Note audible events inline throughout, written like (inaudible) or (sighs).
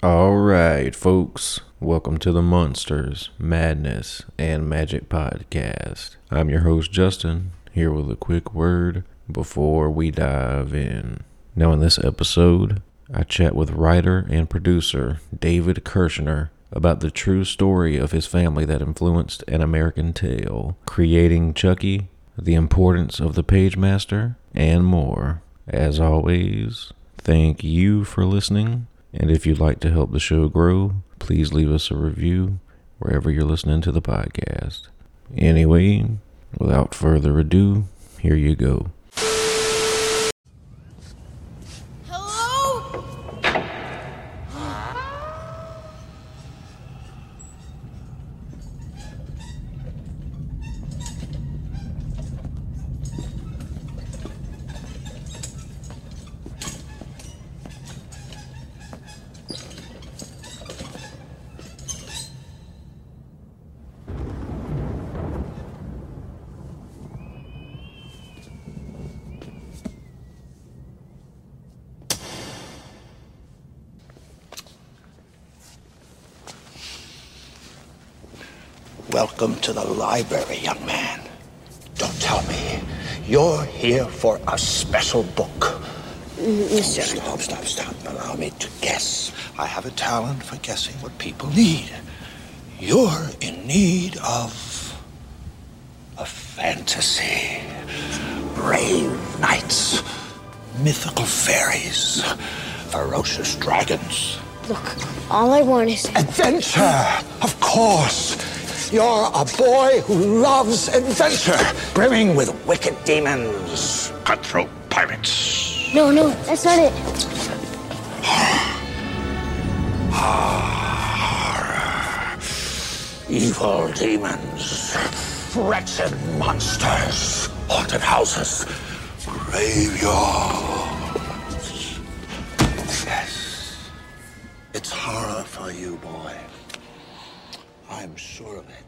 All right, folks. Welcome to the Monsters, Madness, and Magic Podcast. I'm your host, Justin, here with a quick word before we dive in. Now, in this episode, I chat with writer and producer David Kirschner about the true story of his family that influenced An American Tail, creating Chucky, the importance of the Pagemaster, and more. As always, thank you for listening. And if you'd like to help the show grow, please leave us a review wherever you're listening to the podcast. Anyway, without further ado, here you go. Hello? Welcome to the library, young man. Don't tell me. You're here for a special book. Mister. Stop, stop, stop. Allow me to guess. I have a talent for guessing what people need. You're in need of a fantasy. Brave knights, mythical fairies, ferocious dragons. Look, all I want is. Adventure, of course. You're a boy who loves adventure, brimming with wicked demons, cutthroat pirates. No, no, that's not it. (sighs) Evil demons, wretched monsters, haunted houses, graveyards. Yes, it's horror for you, boy. I'm sure of it.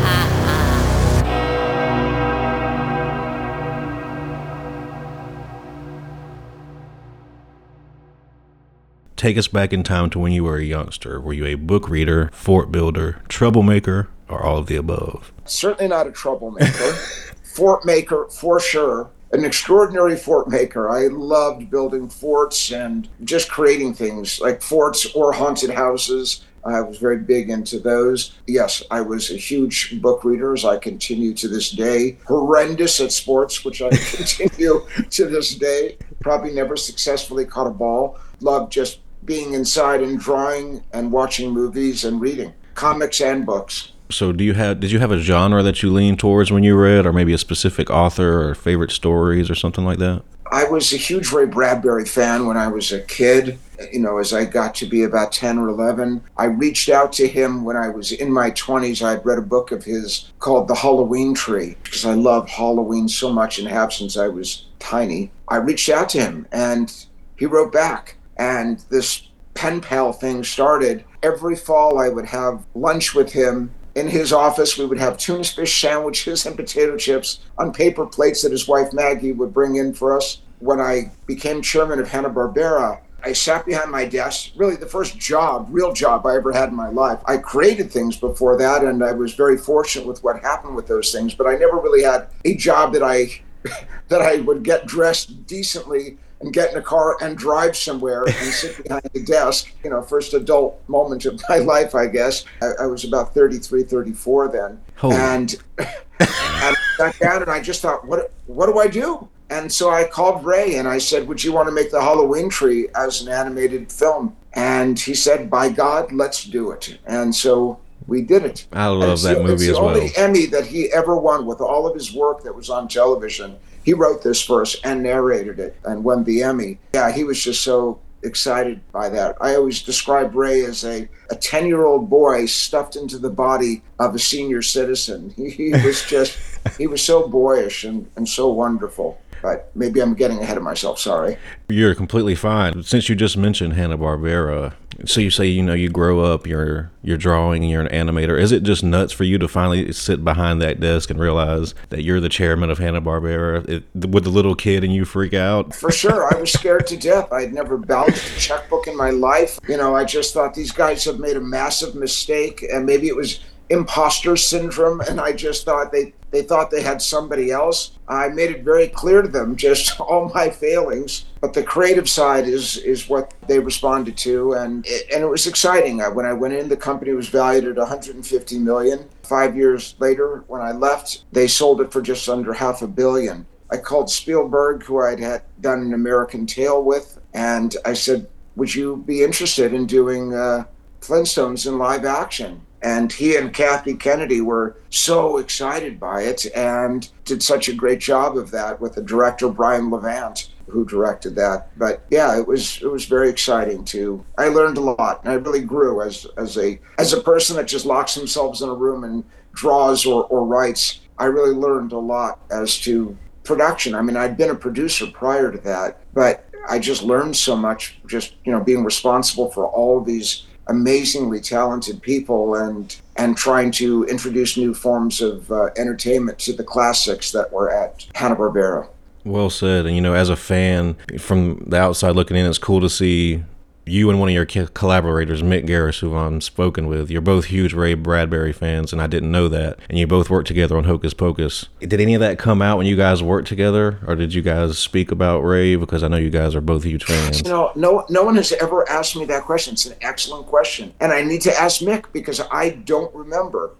Take us back in time to when you were a youngster. Were you a book reader, fort builder, troublemaker, or all of the above? certainly not a troublemaker. (laughs) fort maker for sure. An extraordinary fort maker. I loved building forts and just creating things like forts or haunted houses. I was very big into those. Yes, I was a huge book reader, as I continue to this day. Horrendous at sports, which I (laughs) continue to this day. Probably never successfully caught a ball. Loved just being inside and drawing and watching movies and reading comics and books. So, do you have did you have a genre that you leaned towards when you read, or maybe a specific author or favorite stories or something like that? I was a huge Ray Bradbury fan when I was a kid. You know, as I got to be about 10 or 11, I reached out to him when I was in my 20s. I had read a book of his called The Halloween Tree because I love Halloween so much and have since I was tiny. I reached out to him and he wrote back. And this pen pal thing started. Every fall, I would have lunch with him in his office. We would have tuna fish sandwiches and potato chips on paper plates that his wife Maggie would bring in for us. When I became chairman of Hanna-Barbera, I sat behind my desk, really the first job, real job I ever had in my life. I created things before that, and I was very fortunate with what happened with those things, but I never really had a job that I (laughs) that I would get dressed decently and get in a car and drive somewhere and (laughs) sit behind the desk. You know, first adult moment of (laughs) my life, I guess. I, I was about 33, 34 then. Holy. And, (laughs) and I sat down and I just thought, what, what do I do? And so I called Ray and I said, Would you want to make the Halloween tree as an animated film? And he said, By God, let's do it. And so we did it. I love It's that the- movie it's as the well. only Emmy that he ever won with all of his work that was on television. He wrote this first and narrated it and won the Emmy. Yeah, he was just so excited by that. I always describe Ray as a, a 10 year old boy stuffed into the body of a senior citizen. (laughs) He, he was just, he was so boyish and, and so wonderful. But maybe I'm getting ahead of myself. Sorry. You're completely fine. Since you just mentioned Hanna Barbera, so you say you know you grow up, you're you're drawing, you're an animator. Is it just nuts for you to finally sit behind that desk and realize that you're the chairman of Hanna Barbera? Would the little kid and you freak out? For sure, I was scared to death. I'd never balanced a checkbook in my life. You know, I just thought these guys have made a massive mistake, and maybe it was imposter syndrome and i just thought they they thought they had somebody else. I made it very clear to them just (laughs) all my failings but the creative side is is what they responded to and it, and it was exciting. When i went in the company was valued at 150 million. Five years later when i left they sold it for just under half a billion. I called spielberg who i'd had done an american tail with and i said would you be interested in doing uh, flintstones in live action and he and Kathy Kennedy were so excited by it and did such a great job of that with the director Brian Levant who directed that. But yeah, it was it was very exciting too. I learned a lot and I really grew as as a as a person that just locks themselves in a room and draws or, or writes. I really learned a lot as to production. I mean, I'd been a producer prior to that, but I just learned so much just, you know, being responsible for all of these amazingly talented people and and trying to introduce new forms of uh, entertainment to the classics that were at Hanna Barbera. Well said. And you know, as a fan from the outside looking in, it's cool to see you and one of your collaborators, Mick Garris, who I'm spoken with, you're both huge Ray Bradbury fans, and I didn't know that. And you both worked together on Hocus Pocus. Did any of that come out when you guys worked together, or did you guys speak about Ray? Because I know you guys are both huge fans. You know, no, no one has ever asked me that question. It's an excellent question, and I need to ask Mick because I don't remember.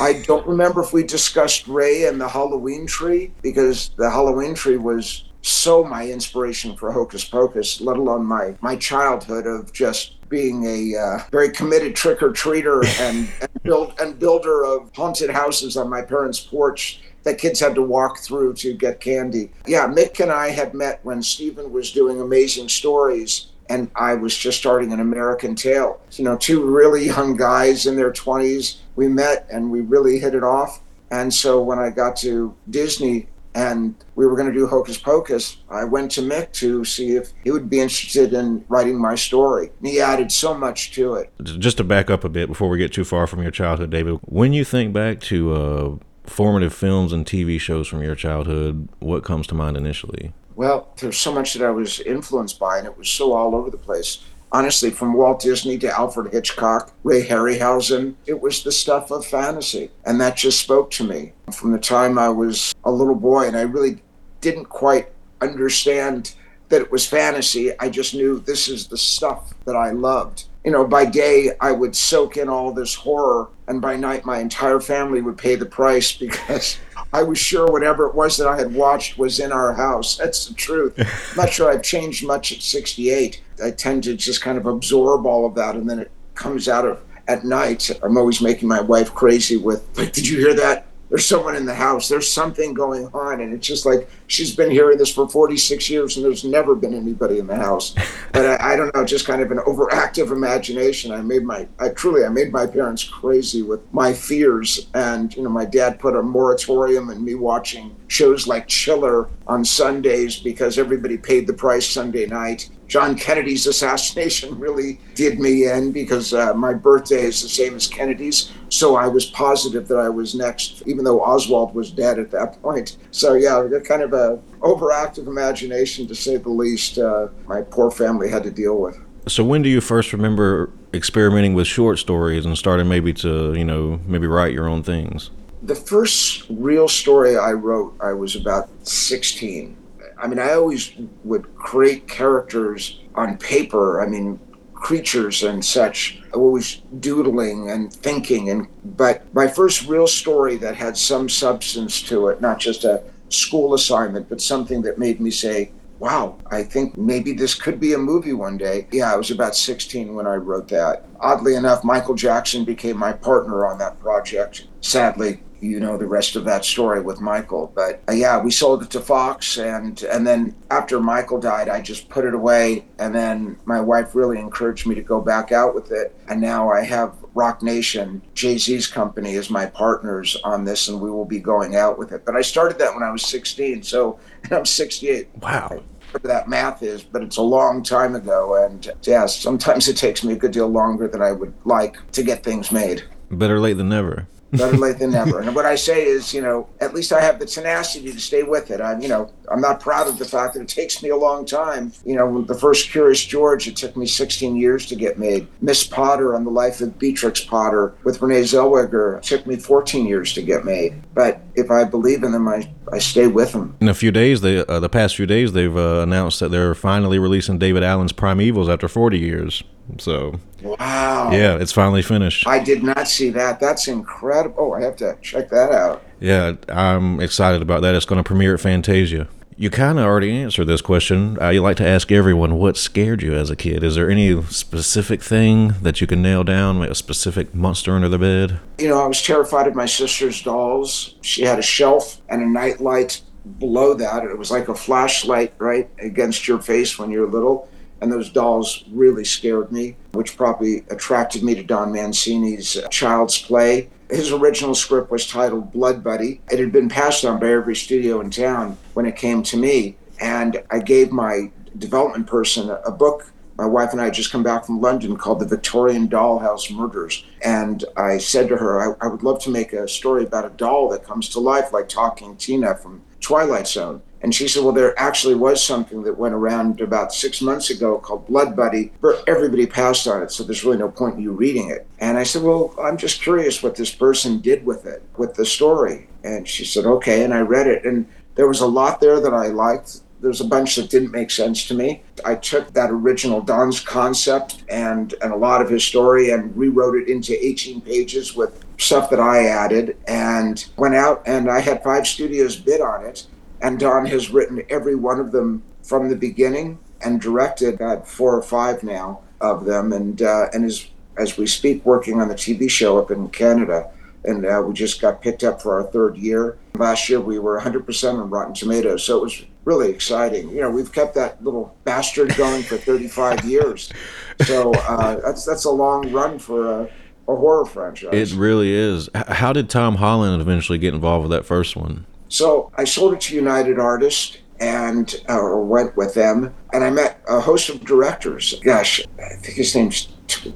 I don't remember if we discussed Ray and the Halloween tree because the Halloween tree was so my inspiration for Hocus Pocus, let alone my my childhood of just being a uh, very committed trick or treater (laughs) and, and build and builder of haunted houses on my parents' porch that kids had to walk through to get candy. Yeah, Mick and I had met when Steven was doing amazing stories and I was just starting an American Tail. You know, two really young guys in their 20s. We met and we really hit it off. And so when I got to Disney, and we were going to do Hocus Pocus, I went to Mick to see if he would be interested in writing my story. And he added so much to it. Just to back up a bit before we get too far from your childhood, David, when you think back to uh, formative films and TV shows from your childhood, what comes to mind initially? Well, there's so much that I was influenced by, and it was so all over the place honestly, from Walt Disney to Alfred Hitchcock, Ray Harryhausen, it was the stuff of fantasy. And that just spoke to me from the time I was a little boy. And I really didn't quite understand that it was fantasy. I just knew this is the stuff that I loved. You know, by day, I would soak in all this horror, and by night, my entire family would pay the price (laughs) because I was sure whatever it was that I had watched was in our house. That's the truth. I'm (laughs) not sure I've changed much at 68. I tend to just kind of absorb all of that, and then it comes out of at night. I'm always making my wife crazy with, like, did you hear that? There's someone in the house. There's something going on. And it's just like she's been hearing this for 46 years and there's never been anybody in the house. (laughs) But I, I, don't know, just kind of an overactive imagination. I made my, I truly, I made my parents crazy with my fears. And, you know, my dad put a moratorium in me watching shows like Chiller on Sundays because everybody paid the price Sunday night. John Kennedy's assassination really did me in because uh, my birthday is the same as Kennedy's. So I was positive that I was next, even though Oswald was dead at that point. So yeah, kind of a overactive imagination to say the least. Uh, my poor family had to deal with. So when do you first remember experimenting with short stories and starting maybe to you know maybe write your own things? The first real story I wrote, I was about 16 I mean, I always would create characters on paper. I mean, creatures and such. I always doodling and thinking. And but my first real story that had some substance to it, not just a school assignment, but something that made me say, wow, I think maybe this could be a movie one day. Yeah, I was about 16 when I wrote that. Oddly enough, Michael Jackson became my partner on that project. Sadly, you know the rest of that story with Michael. But uh, yeah, we sold it to Fox, and and then after Michael died, I just put it away. And then my wife really encouraged me to go back out with it, and now I have Roc Nation, Jay Z's company, as my partners on this, and we will be going out with it. But I started that when I was 16, so (laughs) I'm 68. Wow that math is, but it's a long time ago. And yeah, sometimes it takes me a good deal longer than I would like to get things made. Better late than never better late than never. And what I say is, you know, at least I have the tenacity to stay with it. I'm, you know, I'm not proud of the fact that it takes me a long time. You know, the first Curious George, it took me 16 years to get made. Miss Potter on the life of Beatrix Potter with Renee Zellweger took me 14 years to get made. But if I believe in them, I, I stay with them. In a few days, they uh, the past few days, they've uh, announced that they're finally releasing David Allen's Primevals after 40 years. So wow, yeah, it's finally finished. I did not see that. That's incredible. Oh, I have to check that out. Yeah, I'm excited about that. It's going to premiere at Fantasia. You kind of already answered this question. Uh, I like to ask everyone what scared you as a kid. Is there any specific thing that you can nail down, like a specific monster under the bed? You know, I was terrified of my sister's dolls. She had a shelf and a nightlight below that. It was like a flashlight right against your face when you're little and those dolls really scared me, which probably attracted me to Don Mancini's uh, Child's Play. His original script was titled Blood Buddy. It had been passed on by every studio in town when it came to me, and I gave my development person a book. My wife and I had just come back from London called The Victorian Dollhouse Murders. And I said to her, I, I would love to make a story about a doll that comes to life like Talking Tina from Twilight Zone. And she said, Well, there actually was something that went around about six months ago called Blood Buddy, but everybody passed on it, so there's really no point in you reading it. And I said, Well, I'm just curious what this person did with it, with the story. And she said, Okay. And I read it, and there was a lot there that I liked. There's a bunch that didn't make sense to me. I took that original Don's concept and, and a lot of his story and rewrote it into 18 pages with stuff that I added and went out and I had five studios bid on it and Don has written every one of them from the beginning and directed got four or five now of them, and uh, and is as we speak working on the TV show up in Canada. And uh, we just got picked up for our third year. Last year we were 100% on Rotten Tomatoes, so it was really exciting. You know, we've kept that little bastard going for 35 (laughs) years, so uh, that's that's a long run for a, a horror franchise. It really is. How did Tom Holland eventually get involved with that first one? So I sold it to United Artists and uh, went with them, and I met a host of directors. Gosh, I think his name's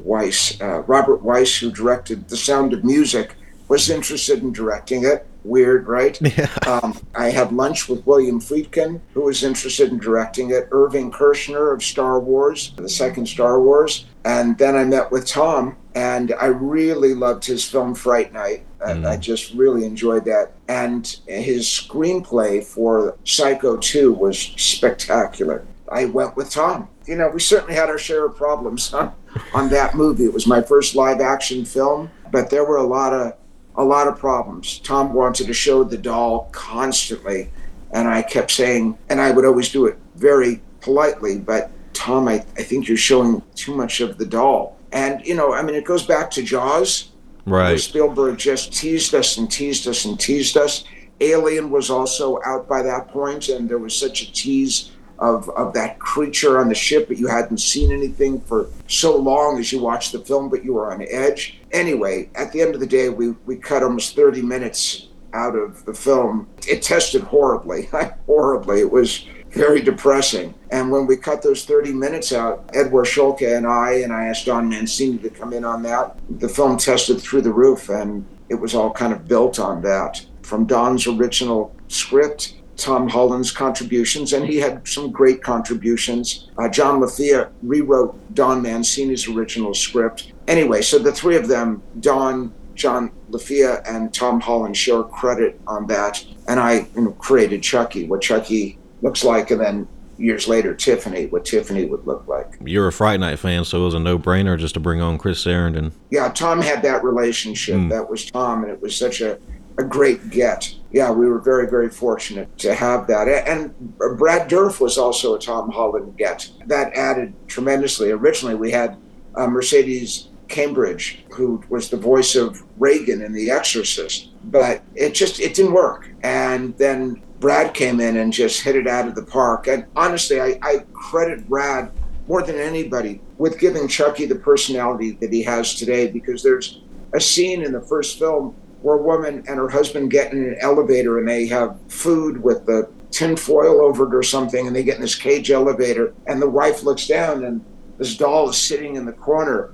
Wise, uh, Robert Wise, who directed The Sound of Music, was interested in directing it. Weird, right? (laughs) Yeah. Um, I had lunch with William Friedkin, who was interested in directing it. Irvin Kershner of Star Wars, the second Star Wars, and then I met with Tom, and I really loved his film Fright Night. Mm. I just really enjoyed that. And his screenplay for Psycho 2 was spectacular. I went with Tom. You know, we certainly had our share of problems on, on that movie. It was my first live action film, but there were a lot of a lot of problems. Tom wanted to show the doll constantly, and I kept saying, and I would always do it very politely, but Tom, I, I think you're showing too much of the doll. And, you know, I mean, it goes back to Jaws. Right. Spielberg just teased us and teased us and teased us. Alien was also out by that point, and there was such a tease of, of that creature on the ship, but you hadn't seen anything for so long as you watched the film, but you were on edge. Anyway, at the end of the day, we, we cut almost 30 minutes out of the film. It tested horribly, (laughs) horribly. It was very depressing. And when we cut those 30 minutes out, Edward Warschilka and I, and I asked Don Mancini to come in on that, the film tested through the roof, and it was all kind of built on that. From Don's original script, Tom Holland's contributions, and he had some great contributions. Uh, John Lafia rewrote Don Mancini's original script. Anyway, so the three of them, Don, John Lafia, and Tom Holland, share credit on that. And I you know, created Chucky, what Chucky looks like, and then years later, Tiffany, what Tiffany would look like. You're a Fright Night fan, so it was a no brainer just to bring on Chris Sarandon. Yeah, Tom had that relationship. Mm. That was Tom, and it was such a, a great get. Yeah, we were very, very fortunate to have that. And Brad Dourif was also a Tom Holland get. That added tremendously. Originally, we had uh, Mercedes McCambridge, who was the voice of Regan in The Exorcist. But it just it didn't work. And then Brad came in and just hit it out of the park. And honestly, I, I credit Brad more than anybody with giving Chucky the personality that he has today because there's a scene in the first film where a woman and her husband get in an elevator and they have food with the tin foil over it or something and they get in this cage elevator and the wife looks down and this doll is sitting in the corner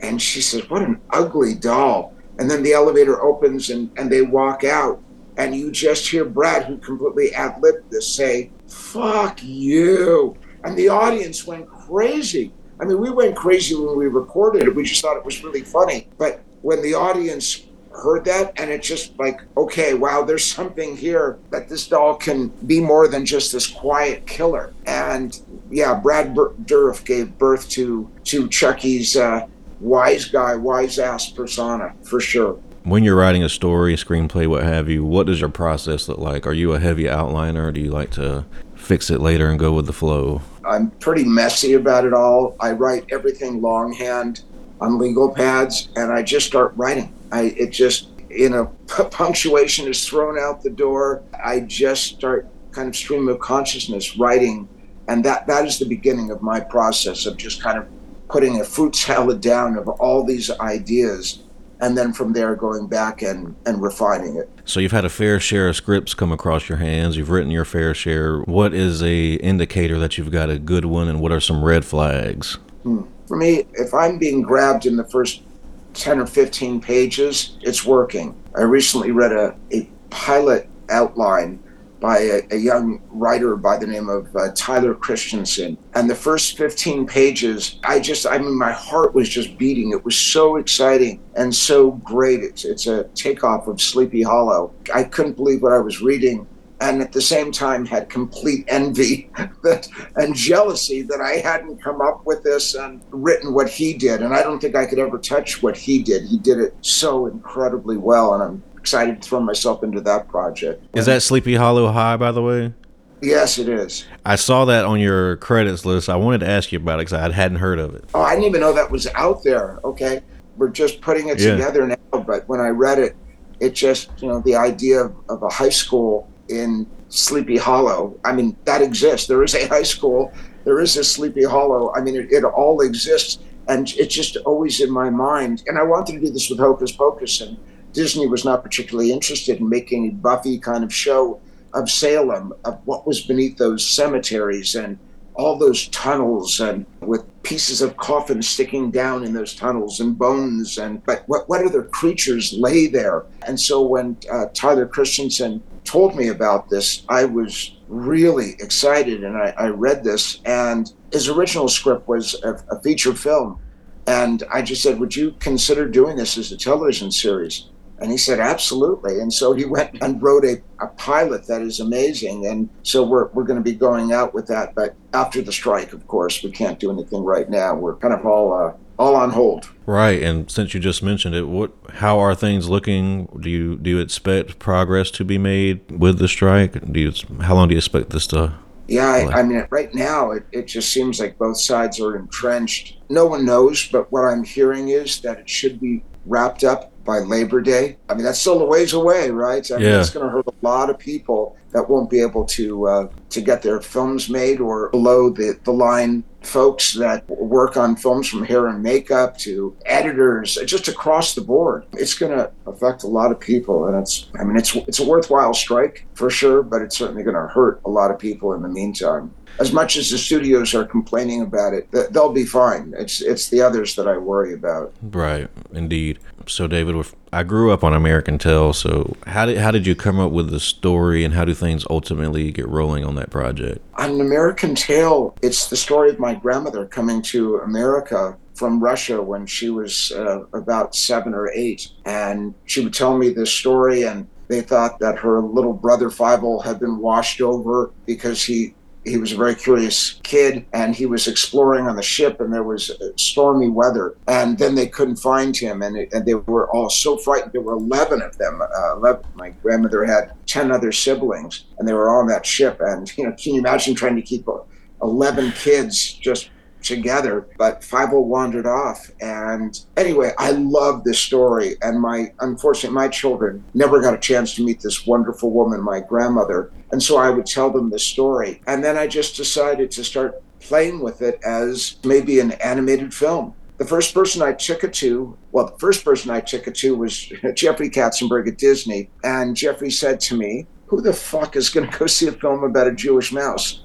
and she says what an ugly doll. And then the elevator opens and, and they walk out and you just hear brad who completely ad-libbed this say fuck you. And the audience went crazy. I mean we went crazy when we recorded it. We just thought it was really funny. But when the audience heard that and it's just like okay wow there's something here that this doll can be more than just this quiet killer. And yeah brad Bur- dourif gave birth to to chucky's uh, wise guy wise ass persona for sure. When you're writing a story a screenplay what have you what does your process look like? Are you a heavy outliner do you like to fix it later and go with the flow? I'm pretty messy about it all. I write everything longhand on legal pads and i just start writing I it just you (laughs) know punctuation is thrown out the door. I just start kind of stream of consciousness writing, and that that is the beginning of my process of just kind of putting a fruit (laughs) salad down of all these ideas and then from there going back and, and refining it. So you've had a fair share of scripts come across your hands. You've written your fair share. What is a indicator that you've got a good one, and what are some red flags? Hmm. For me, if I'm being grabbed in the first 10 or 15 pages, it's working. I recently read a, a pilot outline by a, a, young writer by the name of uh, Tyler Christensen. And the first 15 pages, I just, I mean, my heart was just beating. It was so exciting and so great. It's, it's a takeoff of Sleepy Hollow. I couldn't believe what I was reading and at the same time had complete envy (laughs) that, and jealousy that I hadn't come up with this and written what he did. And I don't think I could ever touch what he did. He did it so incredibly well, and I'm excited to throw myself into that project. Is that Sleepy Hollow High, by the way? Yes, it is. I saw that on your credits list. I wanted to ask you about it because I hadn't heard of it. Oh, I didn't even know that was out there. Okay. We're just putting it yeah. together now. But when I read it, it just, you know, the idea of, of a high school in Sleepy Hollow. I mean, that exists. There is a high school, there is a Sleepy Hollow. I mean, it, it all exists. And it's just always in my mind. And I wanted to do this with Hocus Pocus, and Disney was not particularly interested in making a Buffy kind of show of Salem, of what was beneath those cemeteries and all those tunnels and with pieces of coffins sticking down in those tunnels and bones and but what, what other creatures lay there and so when uh, tyler christensen told me about this, I was really excited and I, I read this. And his original script was a, a, feature film. And I just said, Would you consider doing this as a television series? And he said, Absolutely. And so he went and wrote a, a pilot that is amazing. And so we're, we're going to be going out with that. But after the strike, of course, we can't do anything right now. We're kind of all uh, all on hold. Right, and since you just mentioned it, what how are things looking? Do you do you expect progress to be made with the strike? Do you how long do you expect this to? Yeah, I, I mean, right now it, it just seems like both sides are entrenched. No one knows, but what I'm hearing is that it should be wrapped up by Labor Day. I mean, that's still a ways away, right? I mean, yeah. it's going to hurt a lot of people that won't be able to uh, to get their films made or below the, the line folks that work on films from hair and makeup to editors, just across the board. It's going to affect a lot of people, and it's I mean it's it's a worthwhile strike for sure, but it's certainly going to hurt a lot of people in the meantime. As much as the studios are complaining about it, they'll be fine. It's it's the others that I worry about. Right, indeed. So, David, I grew up on American Tail. So, how did how did you come up with the story, and how do things ultimately get rolling on that project? On American Tail, it's the story of my grandmother coming to America from Russia when she was uh, about seven or eight, and she would tell me this story and. They thought that her little brother Fievel had been washed over because he he was a very curious kid and he was exploring on the ship and there was stormy weather and then they couldn't find him and, it, and they were all so frightened there were 11 of them uh, 11. my grandmother had 10 other siblings and they were all on that ship and (laughs) you know can you imagine trying to keep 11 kids just together, but Fievel oh wandered off. And anyway, I love this story. And my, unfortunately, my children never got a chance to meet this wonderful woman, my grandmother. And so I would tell them the story. And then I just decided to start playing with it as maybe an animated film. The first person I took it to, well, the first person I took it to was (laughs) Jeffrey Katzenberg at Disney. And Jeffrey said to me, who the fuck is going to go see a film about a Jewish mouse?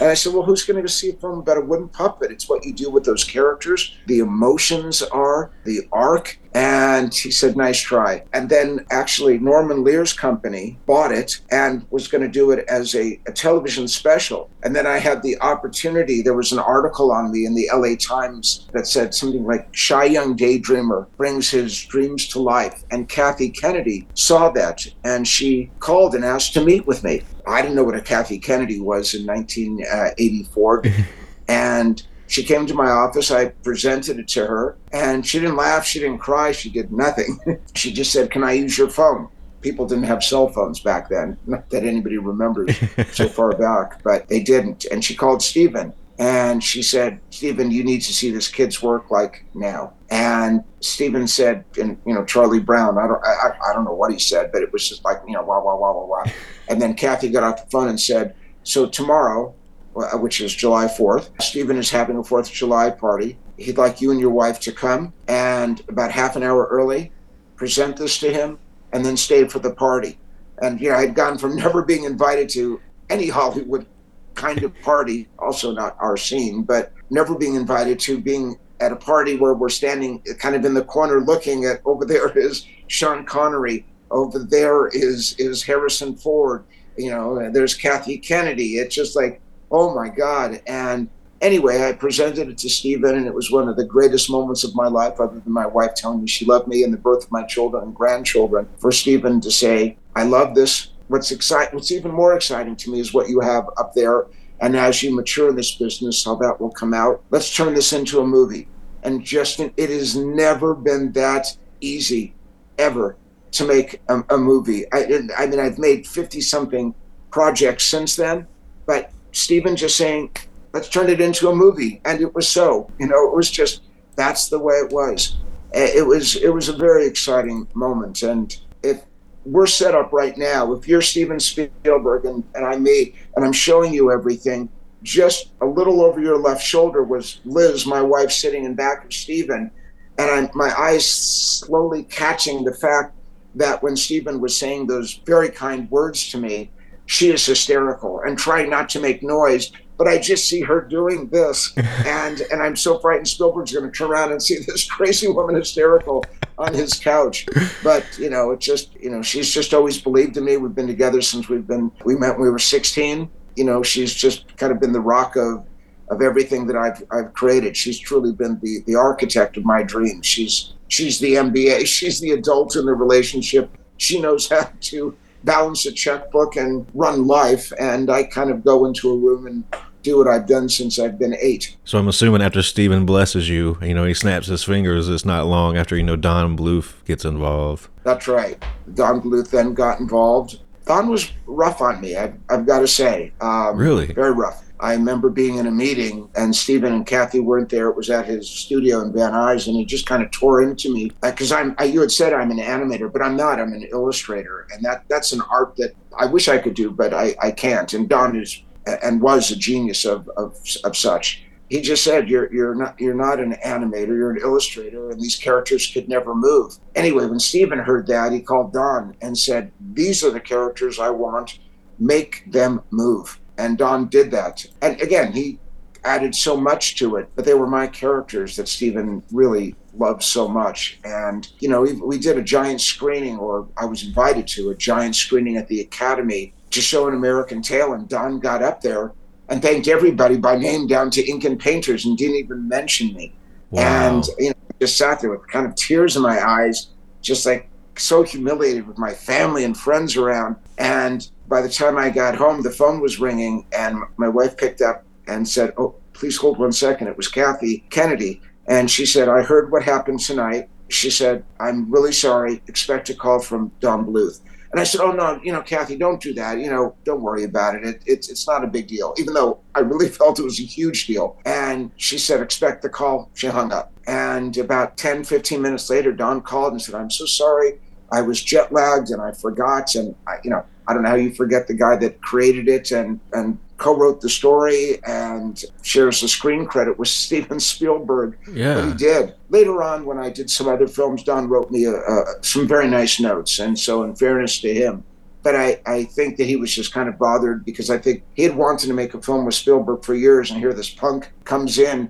And I said, well, who's going to go see a film about a wooden puppet? It's what you do with those characters. The emotions are, the arc. And he said, nice try. And then actually, Norman Lear's company bought it and was going to do it as a, a, television special. And then I had the opportunity. There was an article on me in the LA Times that said something like, Shy Young Daydreamer brings his dreams to life. And Kathy Kennedy saw that and she called and asked to meet with me. I didn't know what a Kathy Kennedy was in 1984. Uh, (laughs) and she came to my office. I presented it to her, and she didn't laugh. She didn't cry. She did nothing. (laughs) she just said, Can I use your phone? People didn't have cell phones back then. (laughs) Not that anybody remembers (laughs) so far back, but they didn't. And she called Steven and she said, Steven, you need to see this kid's work like now. And Steven said, and you know, Charlie Brown, I don't, I, I don't know what he said, but it was just like, you know, wah, wah, wah, wah, wah. And then Kathy got off the phone and said, so tomorrow, Uh, which is July 4th. Steven is having a 4th of July party. He'd like you and your wife to come and about half an hour early present this to him and then stay for the party. And, you know, I'd gone from (laughs) never being invited to any Hollywood kind of party, also not our scene, but never being invited to being at a party where we're standing kind of in the corner looking at over there is Sean Connery, over there is is Harrison Ford, you know, there's Kathy Kennedy. It's just like oh my God. And anyway, I presented it to Steven, and it was one of the greatest moments of my life, other than my wife telling me she loved me and the birth of my children and grandchildren, for Steven to say, I love this. What's exciting, what's even more exciting to me is what you have up there. And as you mature in this business, how that will come out. Let's turn this into a movie. And Justin, it has never been that easy, ever, to make a, a movie. I, I mean, I've made 50 something projects since then, but Steven just saying, let's turn it into a movie. And it was so, you know, it was just, that's the way it was. Eh, it was, it was a very exciting moment. And if we're set up right now, if you're Steven Spielberg and, and I'm me, and I'm showing you everything, just a little over your left shoulder was Liz, my wife, sitting in back of Steven. And I'm, my eyes slowly catching the fact that when Steven was saying those very kind words to me, she is hysterical and trying not to make noise. But I just see her doing this, (laughs) and and I'm so frightened Spielberg's going to turn around and see this crazy woman hysterical on his couch. But you know, it's just you know, she's just always believed in me. We've been together since we've been we met when we were 16. You know, she's just kind of been the rock of of everything that I've I've created. She's truly been the the architect of my dreams. She's she's the MBA. (laughs) She's the adult in the relationship. She knows how to balance a checkbook and run life. And I kind of go into a room and do what I've done since I've been eight. So I'm assuming after Steven blesses you, you know, he snaps his fingers. It's not long after you know Don Bluth gets involved. That's right. Don Bluth then got involved. Don was rough on me. I've, I've got to say, um, really, very rough. I remember being in a meeting and Steven and Kathy weren't there. It was at his studio in Van Nuys, and he just kind of tore into me because I'm. I, you had said I'm an animator, but I'm not. I'm an illustrator, and that that's an art that I wish I could do, but I, I can't. And Don is and was a genius of, of of such. He just said, "You're you're not you're not an animator. You're an illustrator, and these characters could never move." Anyway, when Steven heard that, he called Don and said, "These are the characters I want. Make them move." And Don did that. And again, he added so much to it, but they were my characters that Steven really loved so much. And, you know, we, we did a giant screening, or I was invited to a giant screening at the Academy to show an American Tail. And Don got up there and thanked everybody by name down to ink and painters and didn't even mention me. Wow. And, you know, just sat there with kind of tears in my eyes, just like so humiliated with my family and friends around. And by the time I got home, the phone was ringing, and my wife picked up and said, Oh, please hold one second. It was Kathy Kennedy. And she said, I heard what happened tonight. she said, I'm really sorry. Expect a call from Don Bluth. And I said, "Oh no, you know, Kathy, don't do that. You know, don't worry about it. it. It's it's not a big deal." Even though I really (laughs) felt it was a huge deal. And she said, "Expect the call." She hung up. And about 10, 15 minutes later, Don called and said, "I'm so sorry. I was jet lagged and I forgot. And I, you know, I don't know how you forget the guy that created it and and co-wrote the story and shares the screen credit with (laughs) Steven Spielberg. Yeah, but he did. Later on, when I did some other films, Don wrote me a, a, some very nice notes, and so in fairness to him. But I, I think that he was just kind of bothered because I think he had wanted to make a film with Spielberg for years, and here this punk comes in,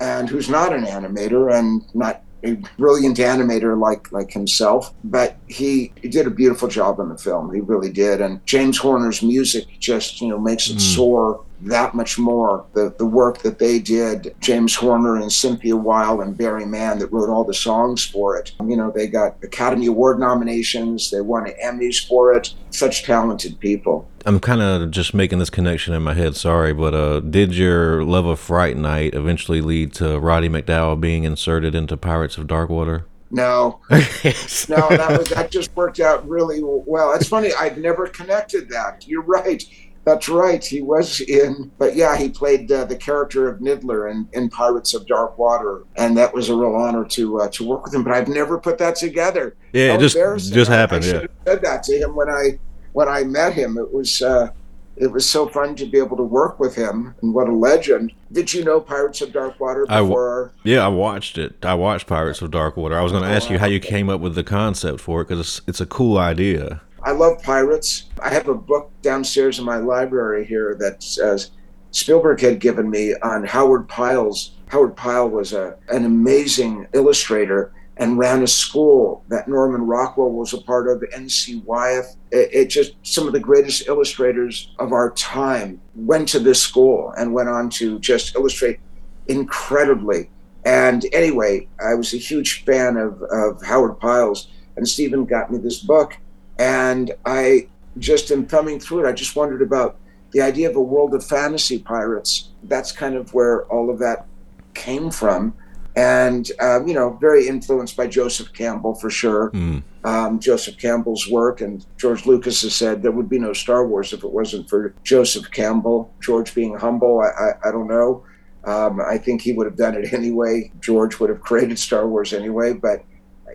and who's not an animator and not a brilliant animator like like himself, but he, he did a beautiful job in the film. He really did. And James Horner's music just you know makes it mm. soar that much more. The the work that they did, James Horner and Cynthia Weil and Barry Mann that wrote all the songs for it. You know, they got Academy Award nominations, they won Emmys for it. Such talented people. I'm kind of just making this connection in my head. Sorry, but uh, did your love of Fright Night eventually lead to Roddy McDowall being inserted into Pirates of Dark Water? No, (laughs) no, that was that just worked out really well. It's funny, I've never connected that. You're right. That's right. He was in, but yeah, he played uh, the character of Niddler in, in Pirates of Dark Water, and that was a real honor to uh, to work with him. But I've never put that together. Yeah, it just just happened. I, I yeah, said that to him when I when I met him. It was uh, it was so fun to be able to work with him, and what a legend! Did you know Pirates of Dark Water before? I, yeah, I watched it. I watched Pirates of Dark Water. I was going to ask you how you came up with the concept for it because it's, it's a cool idea. I love pirates. I have a book downstairs in my library here that says Spielberg had given me on Howard Pyle's. Howard Pyle was a, an amazing illustrator and ran a school that Norman Rockwell was a part of, N.C. Wyeth. It, it, just, some of the greatest illustrators of our time went to this school and went on to just illustrate incredibly. And anyway, I was a huge fan of, of Howard Pyle's, and Steven got me this book. And I just in thumbing through it, I just wondered about the idea of a world of fantasy pirates. That's kind of where all of that came from. And, um, you know, very influenced by Joseph Campbell for sure. Mm. Um, Joseph Campbell's work. And George Lucas has said there would be no Star Wars if it wasn't for Joseph Campbell. George being humble, I, I, I don't know. Um, I think he would have done it anyway. George would have created Star Wars anyway. But,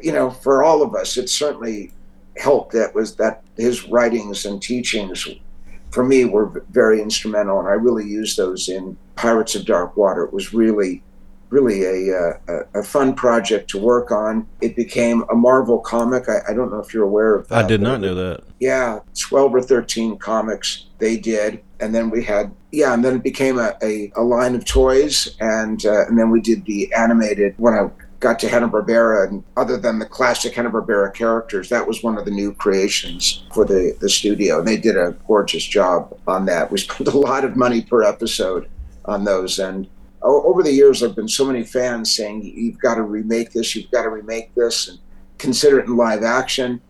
you know, for all of us, it's certainly helped that was that his writings and teachings for me were very instrumental and i really used those in pirates of dark water it was really really a, a, a fun project to work on it became a marvel comic i, I don't know if you're aware of that i did not know that yeah 12 or 13 comics they did and then we had yeah and then it became a, a, a line of toys and uh, and then we did the animated when i got to Hanna-Barbera, and other than the classic Hanna-Barbera characters, that was one of the new creations for the, the studio. And they did a gorgeous job on that. We (laughs) spent a lot of money per episode on those. And over the years, there have been so many fans saying, you've got to remake this, you've got to remake this, and consider it in live action.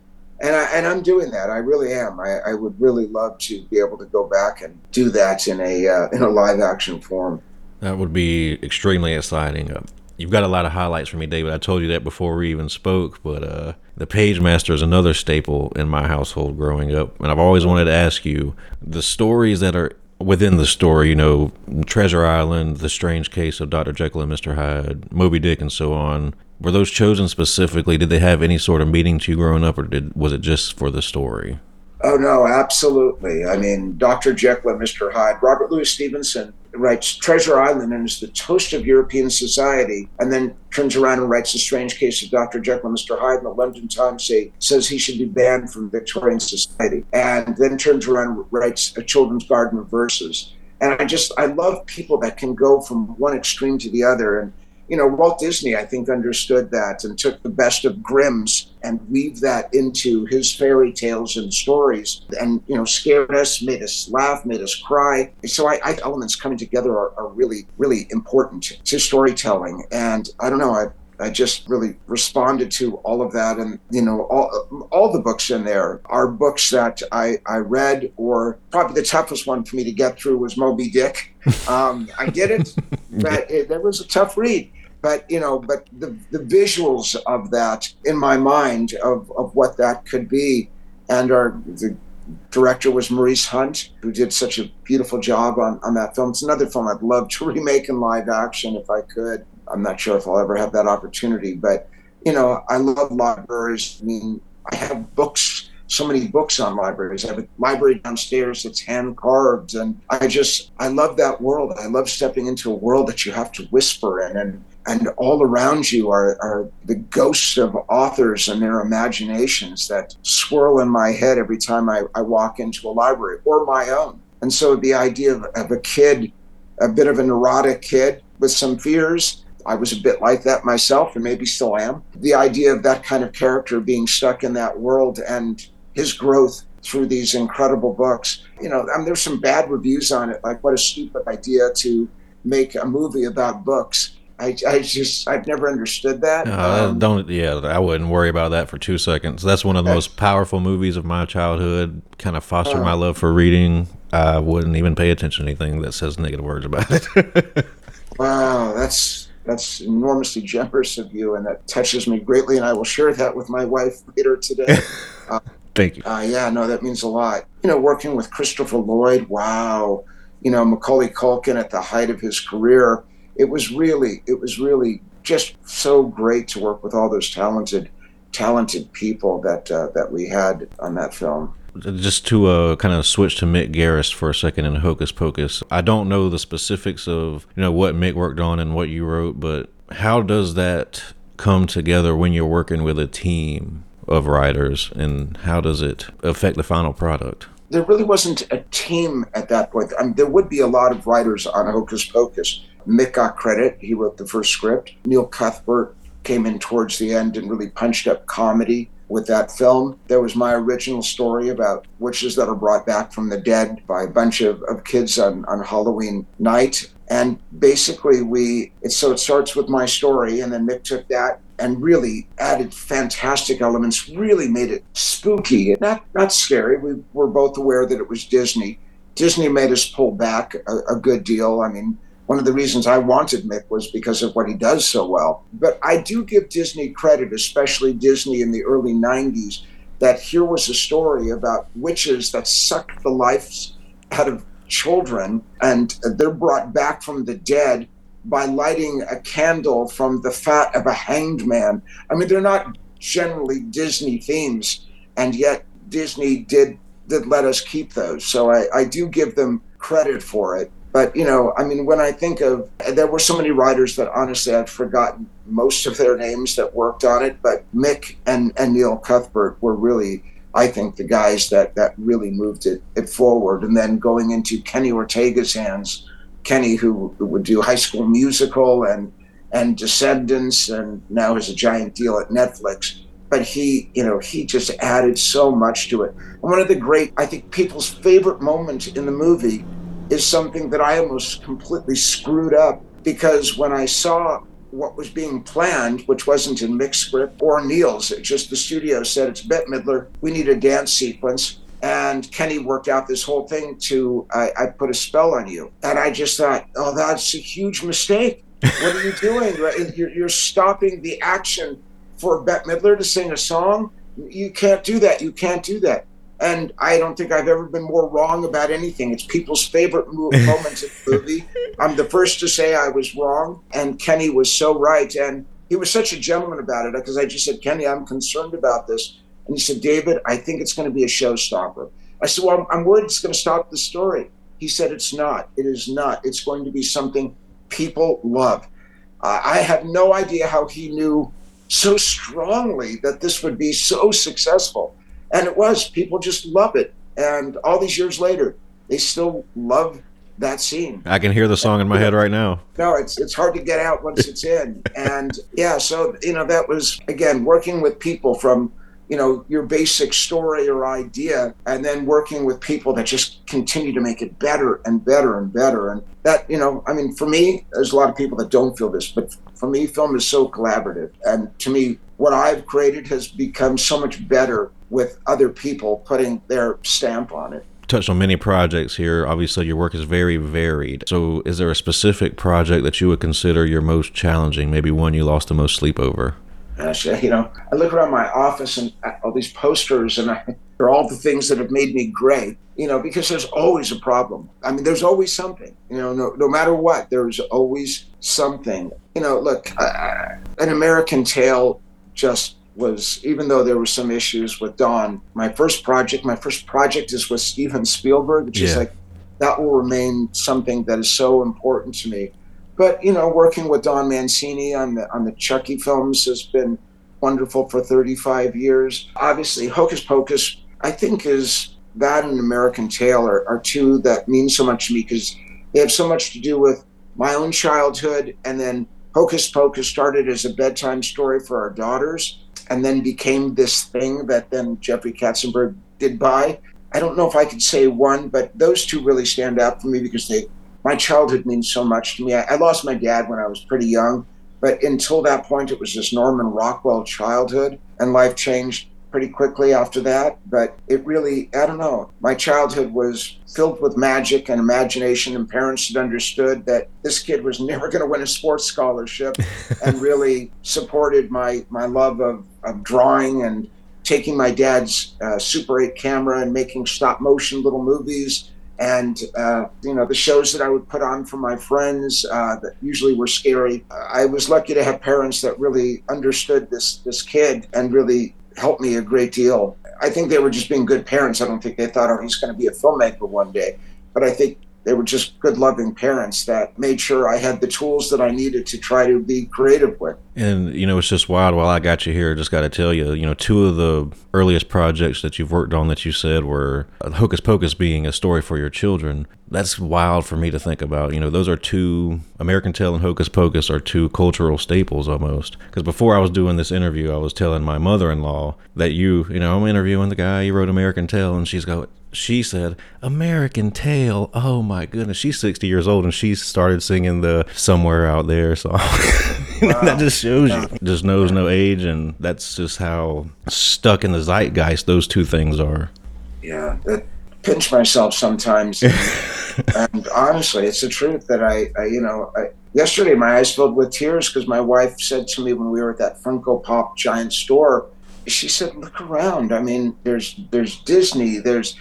And, I, and I'm doing that. I really am. I, I would really love to be able to go back and do that in a uh, in a live action form. That would be extremely exciting. You've got a lot of highlights for me, David. I told you that before we even spoke, but uh, the Pagemaster is another staple in my household growing up. And I've always wanted to ask you the stories that are within the story, you know, Treasure Island, The Strange Case of Dr. Jekyll and Mr. Hyde, Moby Dick, and so on. Were those chosen specifically? Did they have any sort of meaning to you growing up, or did was it just for the story? Oh no, absolutely. I mean, Dr. Jekyll and Mr. Hyde. Robert Louis Stevenson writes Treasure Island and is the toast of European society, and then turns around and writes The Strange Case of Dr. Jekyll and Mr. Hyde. And the London Times say, says he should be banned from Victorian society, and then turns around and writes A Children's Garden of Verses. And I just I love people that can go from one extreme to the other and you know, Walt Disney, I think, understood that and took the best of Grimm's and weaved that into his fairy tales and stories and, you know, scared us, made us laugh, made us cry. So I, I elements coming together are, are really, really important to storytelling. And I don't know, I, I just really responded to all of that, and you know, all all the books in there are books that I I read, or probably the toughest one for me to get through was Moby Dick. (laughs) Um, I did it, (laughs) but it, that was a tough read but you know, but the the visuals of that in my mind of of what that could be, and our the director was Maurice Hunt, who did such a beautiful job on on that film. It's another film I'd love to (laughs) remake in live action if I could. I'm not sure if I'll ever have that opportunity, but you know, I love libraries. I mean, I have books so many books on libraries. I have a library downstairs that's hand carved, and I just I love that world. I love stepping into a world that you have to whisper in, and and all around you are, are the ghosts of authors and their imaginations that swirl in my head every time I, I walk into a library or my own. And so the idea of, of a kid, a bit of a neurotic kid with some fears, I was a bit like that myself and maybe still am. The idea of that kind of character being stuck in that world and his growth through these incredible books. You know, I mean, there's some bad reviews on it, like what a stupid idea to make a movie about books. I, I just I've never understood that. Uh, Um, don't yeah, I wouldn't worry about that for two seconds. That's one of the most powerful movies of my childhood. Kind of fostered my love for reading. I wouldn't even pay attention to anything that says negative words about it. (laughs) wow, that's that's enormously generous of you, and that touches me greatly. And I will share that with my wife later today. (laughs) Thank you. Uh, yeah, no, that means a lot. You know, working with Christopher Lloyd, wow. You know, Macaulay Culkin at the height of his career. It was really, it was really just so great to work with all those talented, talented people that uh, that we had on that film. Just to uh, kind of switch to Mick Garris for a second in Hocus Pocus. I don't know the specifics of you know what Mick worked on and what you wrote, but how does that come together when you're working with a team of writers, and how does it affect the final product? There really wasn't a team at that point. I mean, there would be a lot of writers on Hocus Pocus. Mick got credit; he wrote the first script. Neil Cuthbert came in towards the end and really punched up comedy with that film. There was my original story about witches that are brought back from the dead by a bunch of, of kids on, on Halloween night. And basically, we it, so it starts with my story, and then Mick took that and really added fantastic elements. Really made it spooky, not not scary. We were both aware that it was Disney. Disney made us pull back a, a good deal. I mean, one of the reasons I wanted Mick was because of what he does so well. But I do give Disney credit, especially Disney in the early 90s, that here was a story about witches that suck the lives out of children and they're brought back from the dead by lighting a candle from the fat of a hanged man. I mean, they're not generally Disney themes, and yet Disney did did let us keep those. So I, I do give them credit for it. But you know, I mean, when I think of, there were so many writers that honestly I've forgotten most of their names that worked on it. But Mick and and Neil Cuthbert were really, I think, the guys that that really moved it it forward. And then going into Kenny Ortega's hands, Kenny who, would do High School Musical and and Descendants, and now has a giant deal at Netflix. But he, you know, he just added so much to it. And one of the great, I think, people's favorite moments in the movie is something that I almost completely screwed up because when I saw what was being planned, which wasn't in Mick's script or Neil's, it just the studio said it's Bette Midler, we need a dance sequence. And Kenny worked out this whole thing to I, I put a spell on you. And I just thought, oh, that's a huge mistake. What are you doing? (laughs) You're, you're stopping the action for Bette Midler to sing a song. You can't do that. You can't do that. And I don't think I've ever been more wrong about anything. It's people's favorite mo- (laughs) moments in the movie. I'm the first to say I was wrong, and Kenny was so right. And he was such a gentleman about it because I just said, Kenny, I'm concerned about this. And he said, David, I think it's going to be a showstopper. I said, Well, I'm worried it's going to stop the story. He said, It's not. It is not. It's going to be something people love. Uh, I have no idea how he knew so strongly that this would be so successful. And it was. People just love it. And all these years later, they still love that scene. I can hear the song in my head right now. No, it's it's hard to get out once it's in. And yeah, so you know, that was again working with people from you know your basic story or idea and then working with people that just continue to make it better and better and better and that you know i mean for me there's a lot of people that don't feel this but for me film is so collaborative and to me what i've created has become so much better with other people putting their stamp on it touched on many projects here. Obviously, your work is very varied. So, is there a specific project that you would consider your most challenging? Maybe one you lost the most sleep over? Gosh, you know, I look around my office and all these posters, and I, (laughs) they're all the things that have made me great. You know, because there's always a problem. I mean, there's always something. You know, no, no matter what, there's always something. You know, look, uh, an American Tail just was even though there were some issues with Don, my first project, my first project is with Steven Spielberg, which yeah. is like that will remain something that is so important to me. But you know, working with Don Mancini on the on the Chucky films has been wonderful for 35 years. Obviously, Hocus Pocus, I think, is that and American Tail are, are two that mean so much to me because they have so much to do with my own childhood and then Hocus Pocus started as a bedtime story for our daughters and then became this thing that then Jeffrey Katzenberg did buy. I don't know if I could say one, but those two really stand out for me because they my childhood means so much to me. I, I, lost my dad when I was pretty young, but until that point, it was this Norman Rockwell childhood, and life changed pretty quickly after that. But it really, I don't know, my childhood was filled with magic and imagination, and parents had understood that this kid was (laughs) never going to win a sports scholarship (laughs) and really supported my, my love of, of drawing and taking my dad's uh, Super 8 camera and making stop motion little movies and uh, you know the shows that I would put on for my friends uh, that usually were scary. I was lucky to have parents that really understood this this kid and really helped me a great deal. I think they were just being good parents. I don't think they thought, oh, he's going to be a filmmaker one day. But I think they were just good, loving parents that made sure I had the tools that I needed to try to be creative with. And, you know, it's just wild. While I got you here, just got to tell you, you know, two of the earliest projects that you've worked on that you said were uh, Hocus Pocus being a story for your children. That's wild for me to think about. You know, those are two, American Tail and Hocus Pocus are two cultural staples almost. Because before I was doing this interview, I was telling my mother in law that you, you know, I'm interviewing the guy, you wrote American Tail, and she's going, she said, American Tail. Oh my goodness. She's 60 years old and she started singing the Somewhere Out There song. (laughs) wow. that just shows you. Just knows no age. And that's just how stuck in the zeitgeist those two things are. Yeah. That pinch myself sometimes. (laughs) and honestly, it's the truth that I, I you know, I, yesterday my eyes filled with tears because my wife said to me when we were at that Funko Pop giant store, she said, "Look around. I mean, there's there's Disney, there's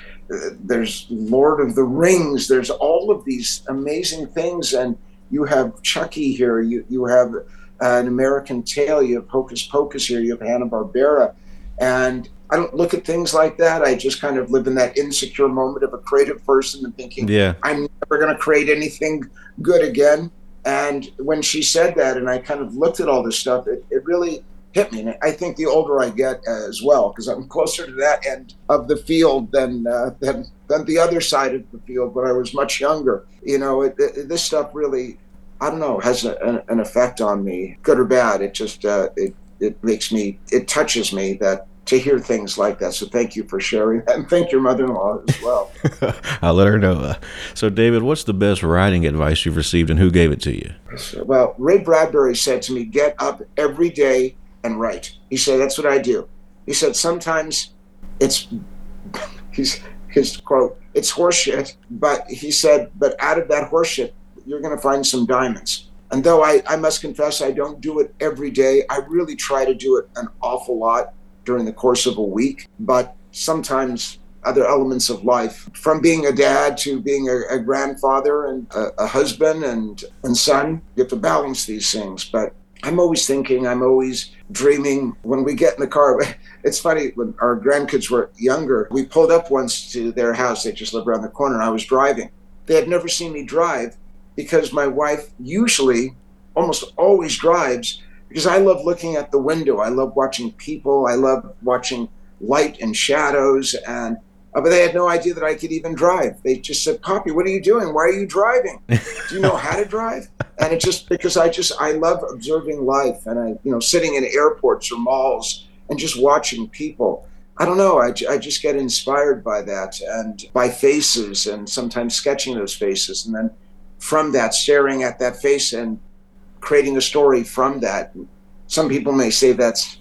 there's Lord of the Rings, there's all of these amazing things, and you have Chucky here, you you have uh, an American Tail, you have Hocus Pocus here, you have Hanna Barbera, and I don't look at things like that. I just kind of live in that insecure moment of a creative person and thinking, yeah, I'm never going to create anything good again. And when she said that, and I kind of looked at all this stuff, it, it really hit me. And I think the older I get as well, because I'm closer to that end of the field than uh, than than the other side of the field when I was much younger. You know, it, it, this stuff really, I don't know, has a, an effect on me, good or bad. It just uh, it it makes me, it touches me that to hear things like that. So thank you for sharing that, and thank your mother-in-law as well. (laughs) I'll let her know. So, David, what's the best writing advice you've received, and who gave it to you? Well, Ray Bradbury said to me, "Get up every day and write. He said, That's what I do. He said, Sometimes it's, (laughs) his quote, it's horseshit, but he said, But out of that horseshit, you're going to find some diamonds. And though I, I must confess, I don't do it every day, I really try to do it an awful lot during the course of a week. But sometimes other elements of life, from being a dad to being a, a grandfather and a, a, husband and, and son, you have to balance these things. But I'm always thinking, I'm always dreaming. When we get in the car, (laughs) it's funny, when our grandkids were younger, we pulled up once to their house. They just live around the corner, and I was driving. They had never seen me drive because my wife usually, almost always drives because I love looking at the window. I love watching people. I love watching light and shadows. And uh, but they had no idea that I could even drive. They just said, "Poppy, what are you doing? Why are you driving? Do you know how to drive?" (laughs) And it's just because I just I love observing life, and I you know sitting in airports or malls and just watching people. I don't know. I, I just get inspired by that and by faces, and sometimes sketching those faces, and then from that, staring at that face and creating a story from that. Some people may say that's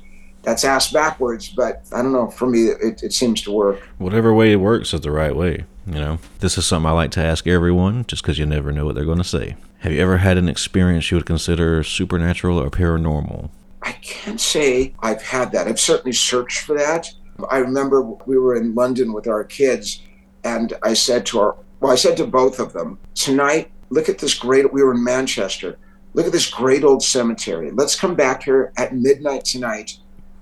that's ass backwards, but I don't know. For me, it, it seems to work. Whatever way it works is the right way. You know, this is something I like to ask everyone just because you never know what they're going to say. Have you ever had an experience you would consider supernatural or paranormal? I can't say I've had that. I've certainly searched for that. I remember we were in London with our kids, and I said to our, well, I said to both of them, tonight, look at this great, we were in Manchester, look at this great old cemetery. Let's come back here at midnight tonight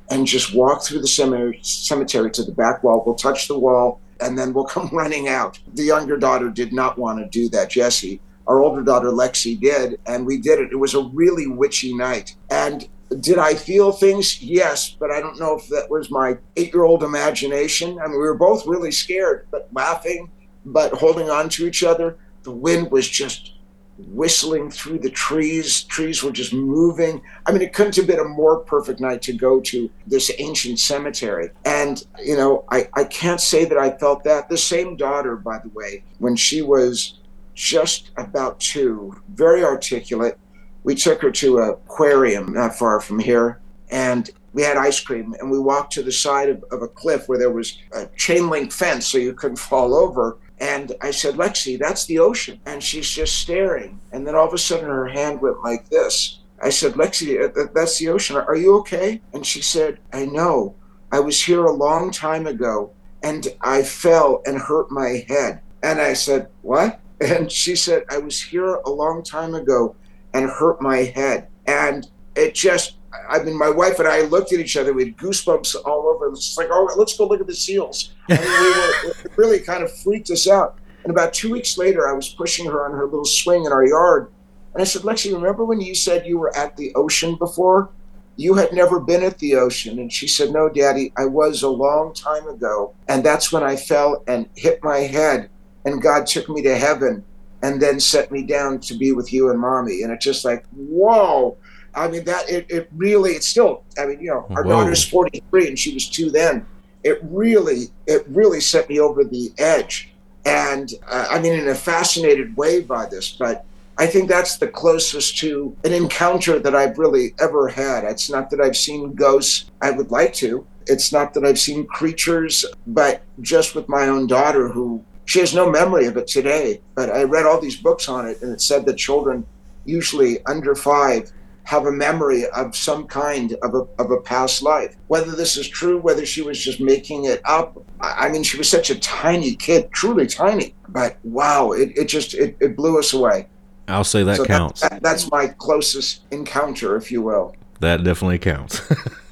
and just walk through the cemetery, to the back wall. We'll touch the wall and then we'll (laughs) come running out. The younger daughter did not want to do that, Jessie. Our older daughter, Lexi, did, and we did it. It was a really witchy night. And did I feel things? Yes, but I don't know if that was my eight year old imagination. I mean, we were both really scared, but laughing, but holding on to each other. The wind was just whistling through the trees. Trees were just moving. I mean, it couldn't have been a more perfect night to go to this ancient cemetery. And, you know, I, I can't say that I felt that. The same daughter, by the way, when she was just about two, very articulate, we took her to a aquarium not far from here. And we had ice cream and we walked to the side of, of a cliff where there was a chain link fence so you couldn't (laughs) fall over and I said, Lexi, that's the ocean. And she's just staring. And then all of a sudden her hand went like this. I said, Lexi, uh, that's the ocean. Are you okay? And she said, I know. I was here a long time ago and I fell and hurt my head. And I said, What? (laughs) And she said, I was here a long time ago and hurt my head. And it just, I mean, my wife and I looked at each other. We had goosebumps all over. It's like, oh, let's go look at the seals. (laughs) I mean, we were, it really kind of freaked us out. And about two weeks later, I was pushing her on her little swing in our yard. And I said, Lexi, remember when you said you were at the ocean before? You had never been at the ocean. And she said, No, Daddy, I was a long time ago. And that's when I fell and hit my head. And God took me to heaven and then set me down to be with you and mommy. And it's just like, whoa I mean, that it, it really, it's still, I mean, you know, our Whoa. daughter's 43 and she was two then. It really, it really set me over the edge. And uh, I mean, in a fascinated way by this, but I think that's the closest to an encounter that I've really ever had. It's not that I've seen ghosts. I would like to. It's not that I've seen creatures, but just with my own daughter who she has no memory of it today. But I read all these books on it, and it said that children, usually under five, have a memory of some kind of a, of a past life. Whether this is true, whether she was just making it up. I mean, she was such a tiny kid, truly tiny. But wow, it, it just it, it blew us away. I'll say that so counts. That, that, that's my closest encounter, if you will. That definitely counts.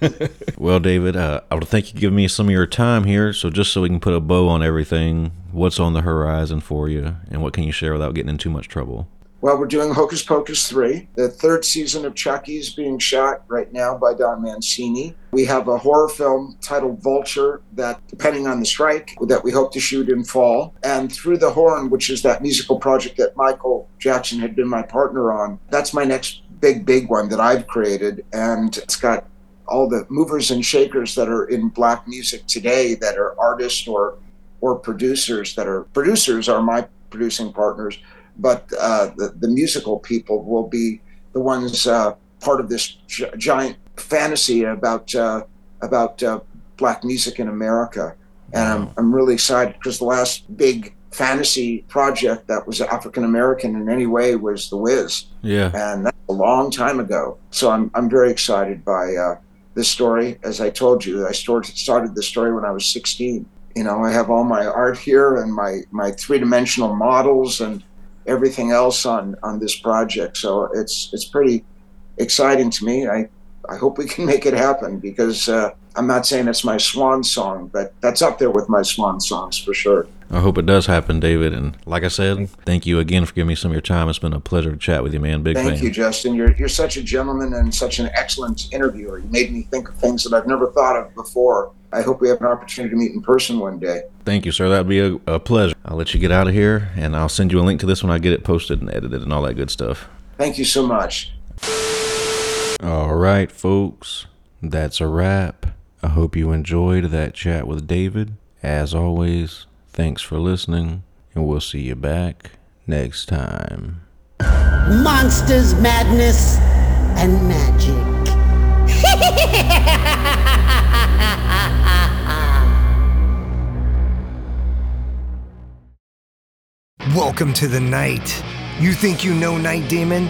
(laughs) well, David, uh, I to thank you for giving me some of your time here. So, just so we can put a bow on everything, what's on the horizon for you, and what can you share without getting in too much trouble? Well, we're doing Hocus Pocus 3. The third season of Chucky is being shot right now by Don Mancini. We have a horror film titled Vulture that, depending on the strike, that we hope to shoot in fall. And Through the Horn, which is that musical project that Michael Jackson had been my partner on, that's my next big, big one that I've created. And it's got all the movers and shakers that are in black music today that are artists or or producers that are producers are my producing partners but uh, the, the musical people will be the ones uh, part of this gi- giant fantasy about uh, about uh, black music in America. And I'm, I'm really excited because the last big fantasy project that was African American in any way was The Wiz. Yeah. And that's a long time ago. So I'm, I'm very excited by uh, this story. As I told you, I started, started this story when I was 16. You know, I have all my art here and my, my three dimensional models and everything else on on this project. So it's it's pretty exciting to me. I I hope we can (laughs) make it happen because uh, I'm not saying it's my swan song, but that's up there with my swan songs for sure. I hope it does happen, David. And like I said, thank you again for giving me some of your time. It's been a pleasure to chat with you, man. Big thank fan. you, Justin. You're you're such a gentleman and such an excellent interviewer. You made me think of things that I've never thought of before. I hope we have an opportunity to meet in person one day. Thank you, sir. That'd be a, a pleasure. I'll let you get out of here, and I'll send you a link to this when I get it posted and edited and all that good stuff. Thank you so much. All right, folks, that's a wrap. I hope you enjoyed that chat with David. As always, thanks for listening, and we'll see you back next time. Monsters, madness, and magic. (laughs) Welcome to the night. You think you know Night Demon?